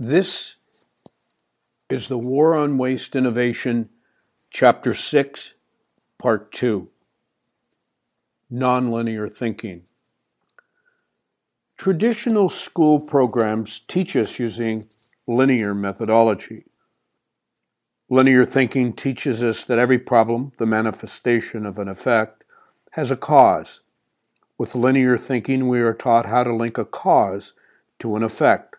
This is the War on Waste Innovation, Chapter 6, Part 2 Nonlinear Thinking. Traditional school programs teach us using linear methodology. Linear thinking teaches us that every problem, the manifestation of an effect, has a cause. With linear thinking, we are taught how to link a cause to an effect.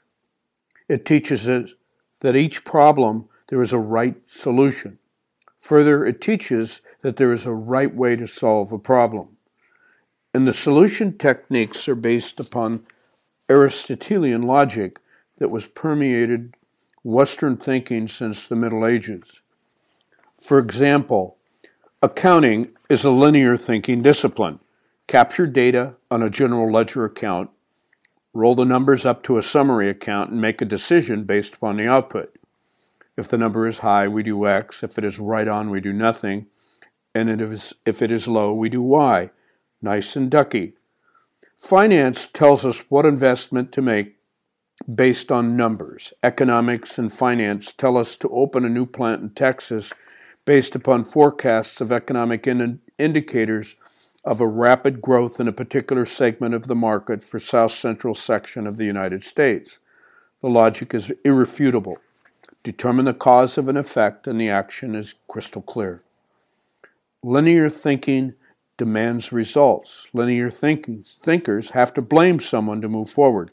It teaches us that each problem there is a right solution. Further, it teaches that there is a right way to solve a problem. And the solution techniques are based upon Aristotelian logic that was permeated Western thinking since the Middle Ages. For example, accounting is a linear thinking discipline. Capture data on a general ledger account roll the numbers up to a summary account, and make a decision based upon the output. If the number is high, we do X. If it is right on, we do nothing. And if it is low, we do Y. Nice and ducky. Finance tells us what investment to make based on numbers. Economics and finance tell us to open a new plant in Texas based upon forecasts of economic in- indicators of a rapid growth in a particular segment of the market for south central section of the United States. The logic is irrefutable. Determine the cause of an effect and the action is crystal clear. Linear thinking demands results. Linear thinking, thinkers have to blame someone to move forward.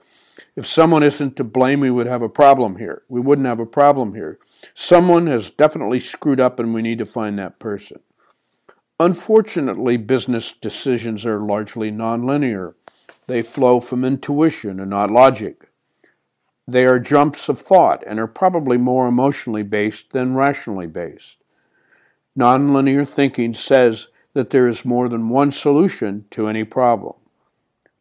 If someone isn't to blame, we would have a problem here. We wouldn't have a problem here. Someone has definitely screwed up and we need to find that person. Unfortunately, business decisions are largely nonlinear. They flow from intuition and not logic. They are jumps of thought and are probably more emotionally based than rationally based. Nonlinear thinking says that there is more than one solution to any problem.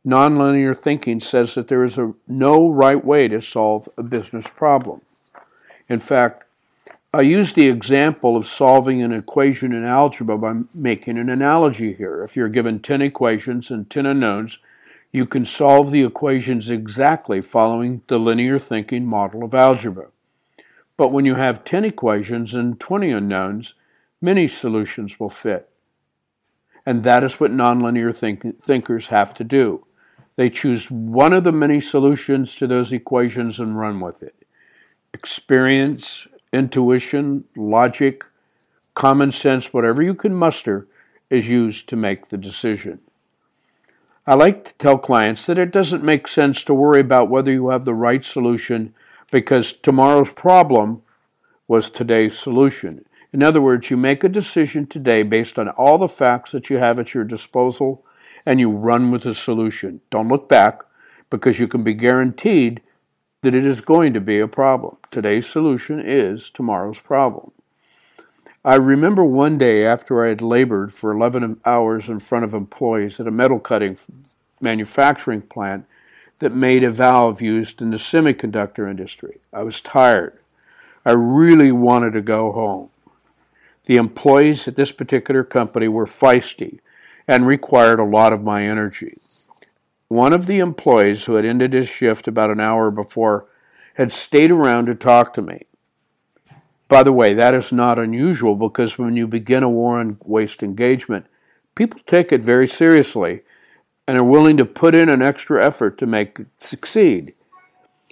Nonlinear thinking says that there is a, no right way to solve a business problem. In fact, I use the example of solving an equation in algebra by making an analogy here. If you're given 10 equations and 10 unknowns, you can solve the equations exactly following the linear thinking model of algebra. But when you have 10 equations and 20 unknowns, many solutions will fit. And that is what nonlinear think- thinkers have to do. They choose one of the many solutions to those equations and run with it. Experience intuition, logic, common sense, whatever you can muster, is used to make the decision. I like to tell clients that it doesn't make sense to worry about whether you have the right solution because tomorrow's problem was today's solution. In other words, you make a decision today based on all the facts that you have at your disposal and you run with the solution. Don't look back because you can be guaranteed that it is going to be a problem. Today's solution is tomorrow's problem. I remember one day after I had labored for 11 hours in front of employees at a metal cutting manufacturing plant that made a valve used in the semiconductor industry. I was tired. I really wanted to go home. The employees at this particular company were feisty and required a lot of my energy. One of the employees who had ended his shift about an hour before had stayed around to talk to me. By the way, that is not unusual because when you begin a war on waste engagement, people take it very seriously and are willing to put in an extra effort to make it succeed.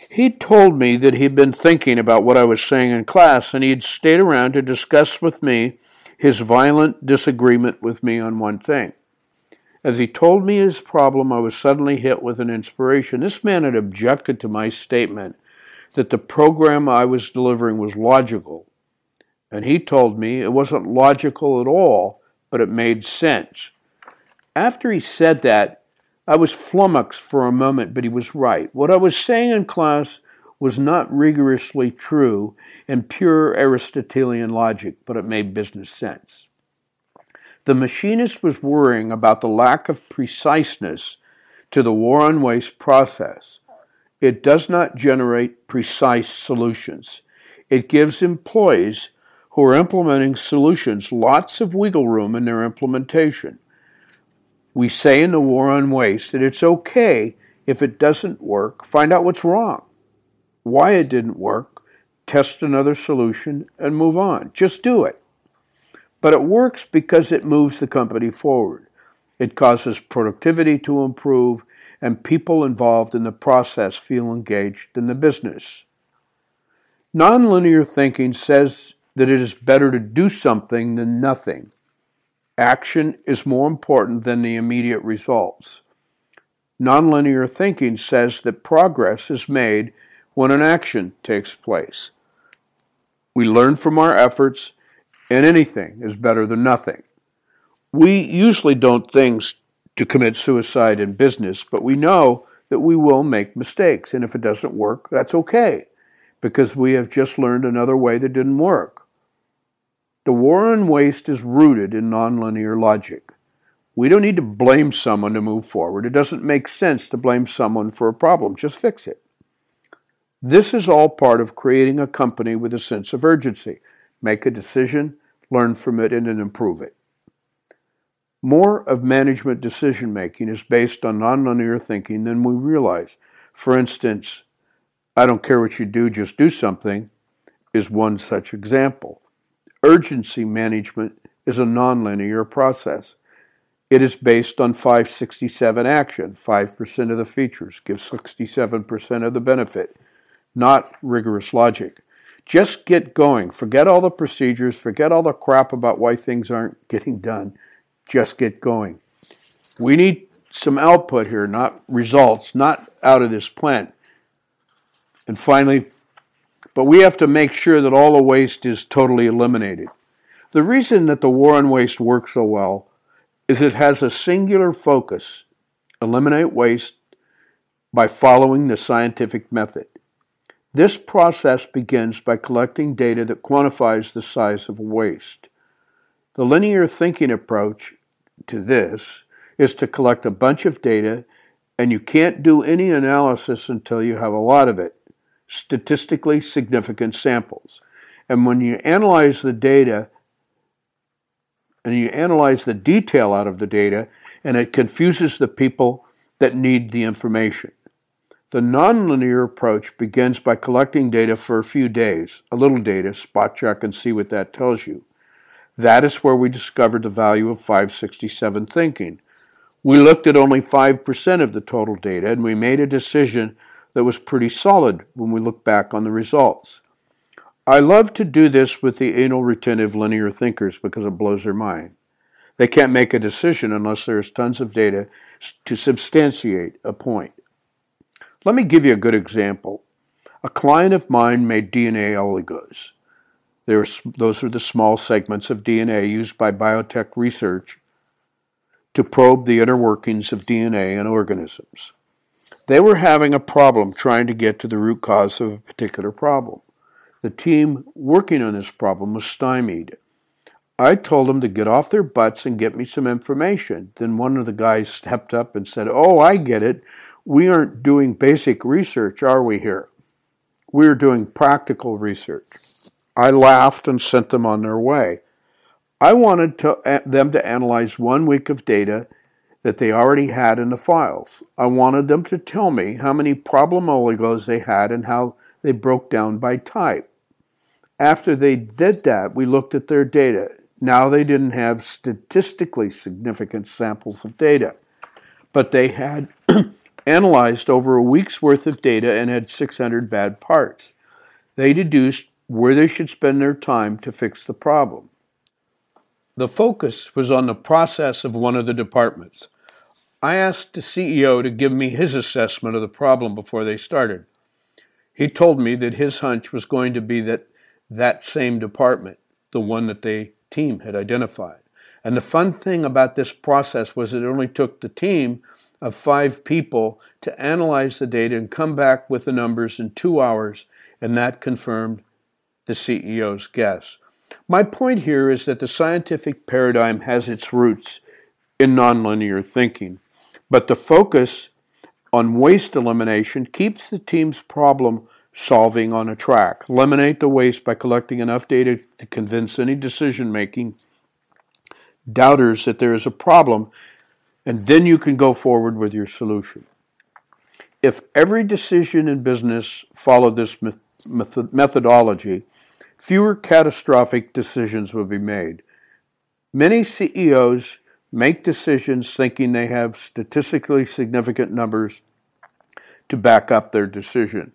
He told me that he'd been thinking about what I was saying in class and he'd stayed around to discuss with me his violent disagreement with me on one thing. As he told me his problem, I was suddenly hit with an inspiration. This man had objected to my statement that the program I was delivering was logical. And he told me it wasn't logical at all, but it made sense. After he said that, I was flummoxed for a moment, but he was right. What I was saying in class was not rigorously true and pure Aristotelian logic, but it made business sense. The machinist was worrying about the lack of preciseness to the war on waste process. It does not generate precise solutions. It gives employees who are implementing solutions lots of wiggle room in their implementation. We say in the war on waste that it's okay if it doesn't work, find out what's wrong. why it didn't work, test another solution, and move on. Just do it. But it works because it moves the company forward. It causes productivity to improve, and people involved in the process feel engaged in the business. Nonlinear thinking says that it is better to do something than nothing. Action is more important than the immediate results. Nonlinear thinking says that progress is made when an action takes place. We learn from our efforts, and anything is better than nothing. We usually don't things to commit suicide in business, but we know that we will make mistakes, and if it doesn't work, that's okay, because we have just learned another way that didn't work. The war on waste is rooted in nonlinear logic. We don't need to blame someone to move forward. It doesn't make sense to blame someone for a problem. Just fix it. This is all part of creating a company with a sense of urgency. Make a decision, learn from it, and then improve it. More of management decision making is based on nonlinear thinking than we realize. For instance, I don't care what you do, just do something is one such example. Urgency management is a nonlinear process. It is based on 567 action. 5% of the features give 67% of the benefit, not rigorous logic. Just get going. Forget all the procedures. Forget all the crap about why things aren't getting done. Just get going. We need some output here, not results, not out of this plant. And finally, but we have to make sure that all the waste is totally eliminated. The reason that the war on waste works so well is it has a singular focus eliminate waste by following the scientific method. This process begins by collecting data that quantifies the size of waste. The linear thinking approach to this is to collect a bunch of data, and you can't do any analysis until you have a lot of it, statistically significant samples. And when you analyze the data, and you analyze the detail out of the data, and it confuses the people that need the information. The nonlinear approach begins by collecting data for a few days, a little data, spot check and see what that tells you. That is where we discovered the value of 567 thinking. We looked at only 5% of the total data and we made a decision that was pretty solid when we look back on the results. I love to do this with the anal retentive linear thinkers because it blows their mind. They can't make a decision unless there's tons of data to substantiate a point. Let me give you a good example. A client of mine made DNA oligos. those are the small segments of DNA used by biotech research to probe the inner workings of DNA in organisms. They were having a problem trying to get to the root cause of a particular problem. The team working on this problem was stymied. I told them to get off their butts and get me some information. Then one of the guys stepped up and said, Oh, I get it. We aren't doing basic research, are we here? We're doing practical research. I laughed and sent them on their way. I wanted to, uh, them to analyze one week of data that they already had in the files. I wanted them to tell me how many problem oligos they had and how they broke down by type. After they did that, we looked at their data. Now they didn't have statistically significant samples of data, but they had analyzed over a week's worth of data and had 600 bad parts. They deduced where they should spend their time to fix the problem. The focus was on the process of one of the departments. I asked the CEO to give me his assessment of the problem before they started. He told me that his hunch was going to be that that same department, the one that the team had identified. And the fun thing about this process was it only took the team of five people to analyze the data and come back with the numbers in two hours, and that confirmed the CEO's guess. My point here is that the scientific paradigm has its roots in nonlinear thinking, but the focus on waste elimination keeps the team's problem solving on a track. Eliminate the waste by collecting enough data to convince any decision making doubters that there is a problem, and then you can go forward with your solution. If every decision in business followed this methodology, fewer catastrophic decisions would be made. Many CEOs make decisions thinking they have statistically significant numbers to back up their decision.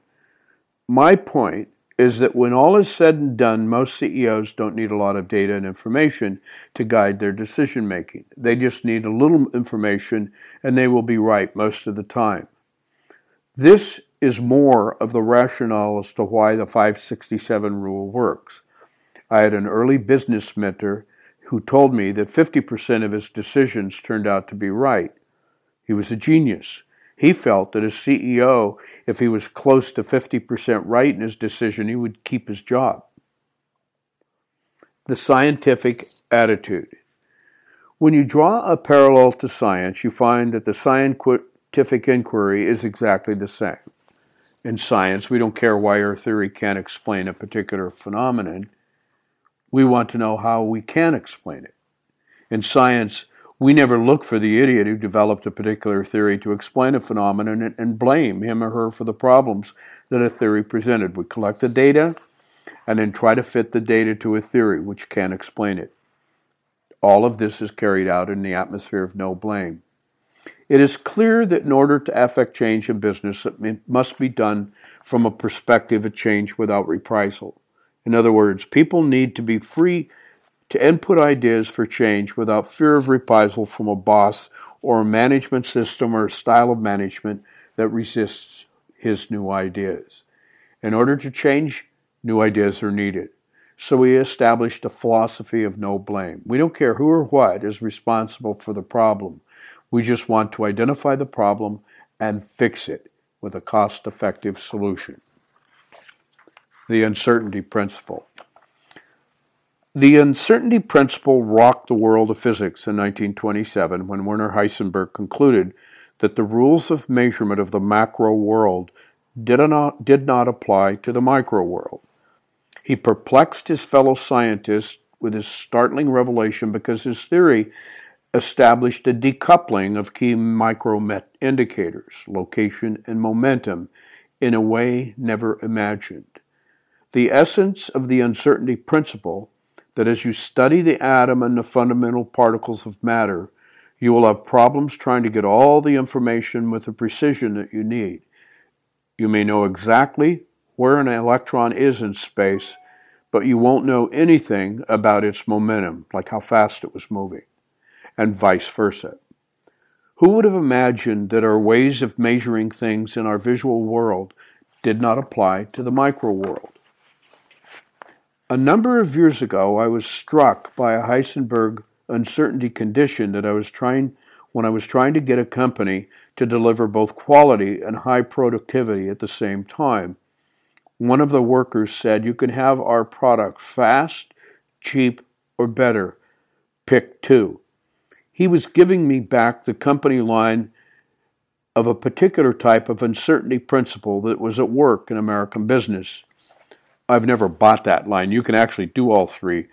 My point is that when all is said and done, most CEOs don't need a lot of data and information to guide their decision making. They just need a little information and they will be right most of the time. This is more of the rationale as to why the 567 rule works. I had an early business mentor who told me that 50% of his decisions turned out to be right. He was a genius. He felt that as CEO, if he was close to 50% right in his decision, he would keep his job. The scientific attitude. When you draw a parallel to science, you find that the scientific inquiry is exactly the same. In science, we don't care why our theory can't explain a particular phenomenon. We want to know how we can explain it. In science, we never look for the idiot who developed a particular theory to explain a phenomenon and blame him or her for the problems that a theory presented. We collect the data and then try to fit the data to a theory which can explain it. All of this is carried out in the atmosphere of no blame. It is clear that in order to affect change in business, it must be done from a perspective of change without reprisal. In other words, people need to be free to input ideas for change without fear of reprisal from a boss or a management system or a style of management that resists his new ideas. In order to change, new ideas are needed. So we established a philosophy of no blame. We don't care who or what is responsible for the problem. We just want to identify the problem and fix it with a cost effective solution the uncertainty principle. The uncertainty principle rocked the world of physics in 1927 when Werner Heisenberg concluded that the rules of measurement of the macro world did not, did not apply to the micro world. He perplexed his fellow scientists with his startling revelation because his theory established a decoupling of key micro indicators, location and momentum, in a way never imagined the essence of the uncertainty principle that as you study the atom and the fundamental particles of matter, you will have problems trying to get all the information with the precision that you need. You may know exactly where an electron is in space, but you won't know anything about its momentum, like how fast it was moving, and vice versa. Who would have imagined that our ways of measuring things in our visual world did not apply to the micro world? A number of years ago, I was struck by a Heisenberg uncertainty condition that I was trying when I was trying to get a company to deliver both quality and high productivity at the same time. One of the workers said, You can have our product fast, cheap, or better. Pick two. He was giving me back the company line of a particular type of uncertainty principle that was at work in American business. I've never bought that line. You can actually do all three.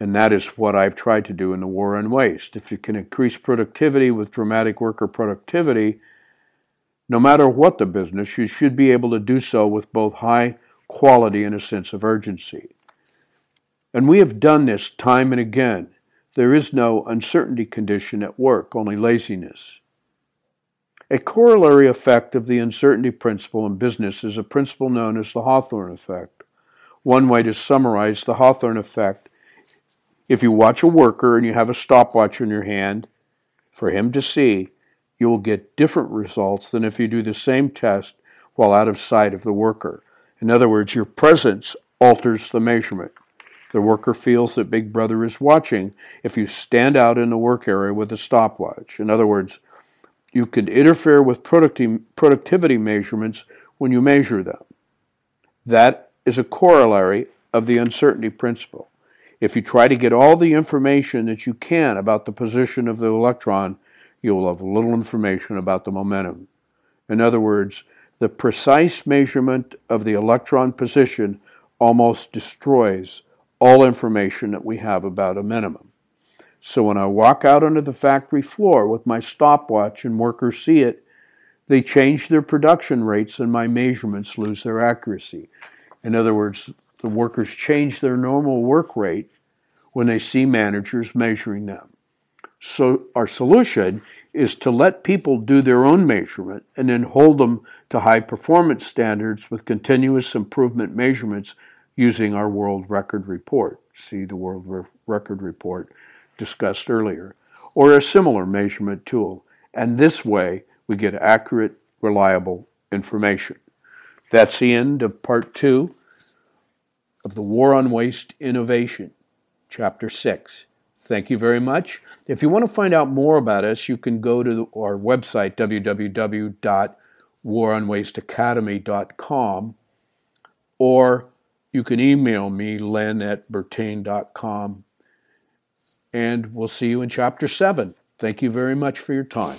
And that is what I've tried to do in the war on waste. If you can increase productivity with dramatic worker productivity, no matter what the business, you should be able to do so with both high quality and a sense of urgency. And we have done this time and again. There is no uncertainty condition at work, only laziness. A corollary effect of the uncertainty principle in business is a principle known as the Hawthorne effect. One way to summarize the Hawthorne effect if you watch a worker and you have a stopwatch in your hand for him to see, you will get different results than if you do the same test while out of sight of the worker. In other words, your presence alters the measurement. The worker feels that Big Brother is watching if you stand out in the work area with a stopwatch. In other words, you can interfere with productivity measurements when you measure them. That is a corollary of the uncertainty principle. If you try to get all the information that you can about the position of the electron, you will have little information about the momentum. In other words, the precise measurement of the electron position almost destroys all information that we have about a minimum. So when I walk out onto the factory floor with my stopwatch and workers see it, They change their production rates and my measurements lose their accuracy. In other words, the workers change their normal work rate when they see managers measuring them. So our solution is to let people do their own measurement and then hold them to high performance standards with continuous improvement measurements using our world record report. See the world Re- record report discussed earlier, or a similar measurement tool. And this way, we get accurate, reliable information. That's the end of part two of the War on Waste Innovation, chapter six. Thank you very much. If you want to find out more about us, you can go to our website, www.waronwasteacademy.com, or you can email me, len at bertain.com, and we'll see you in chapter 7. Thank you very much for your time.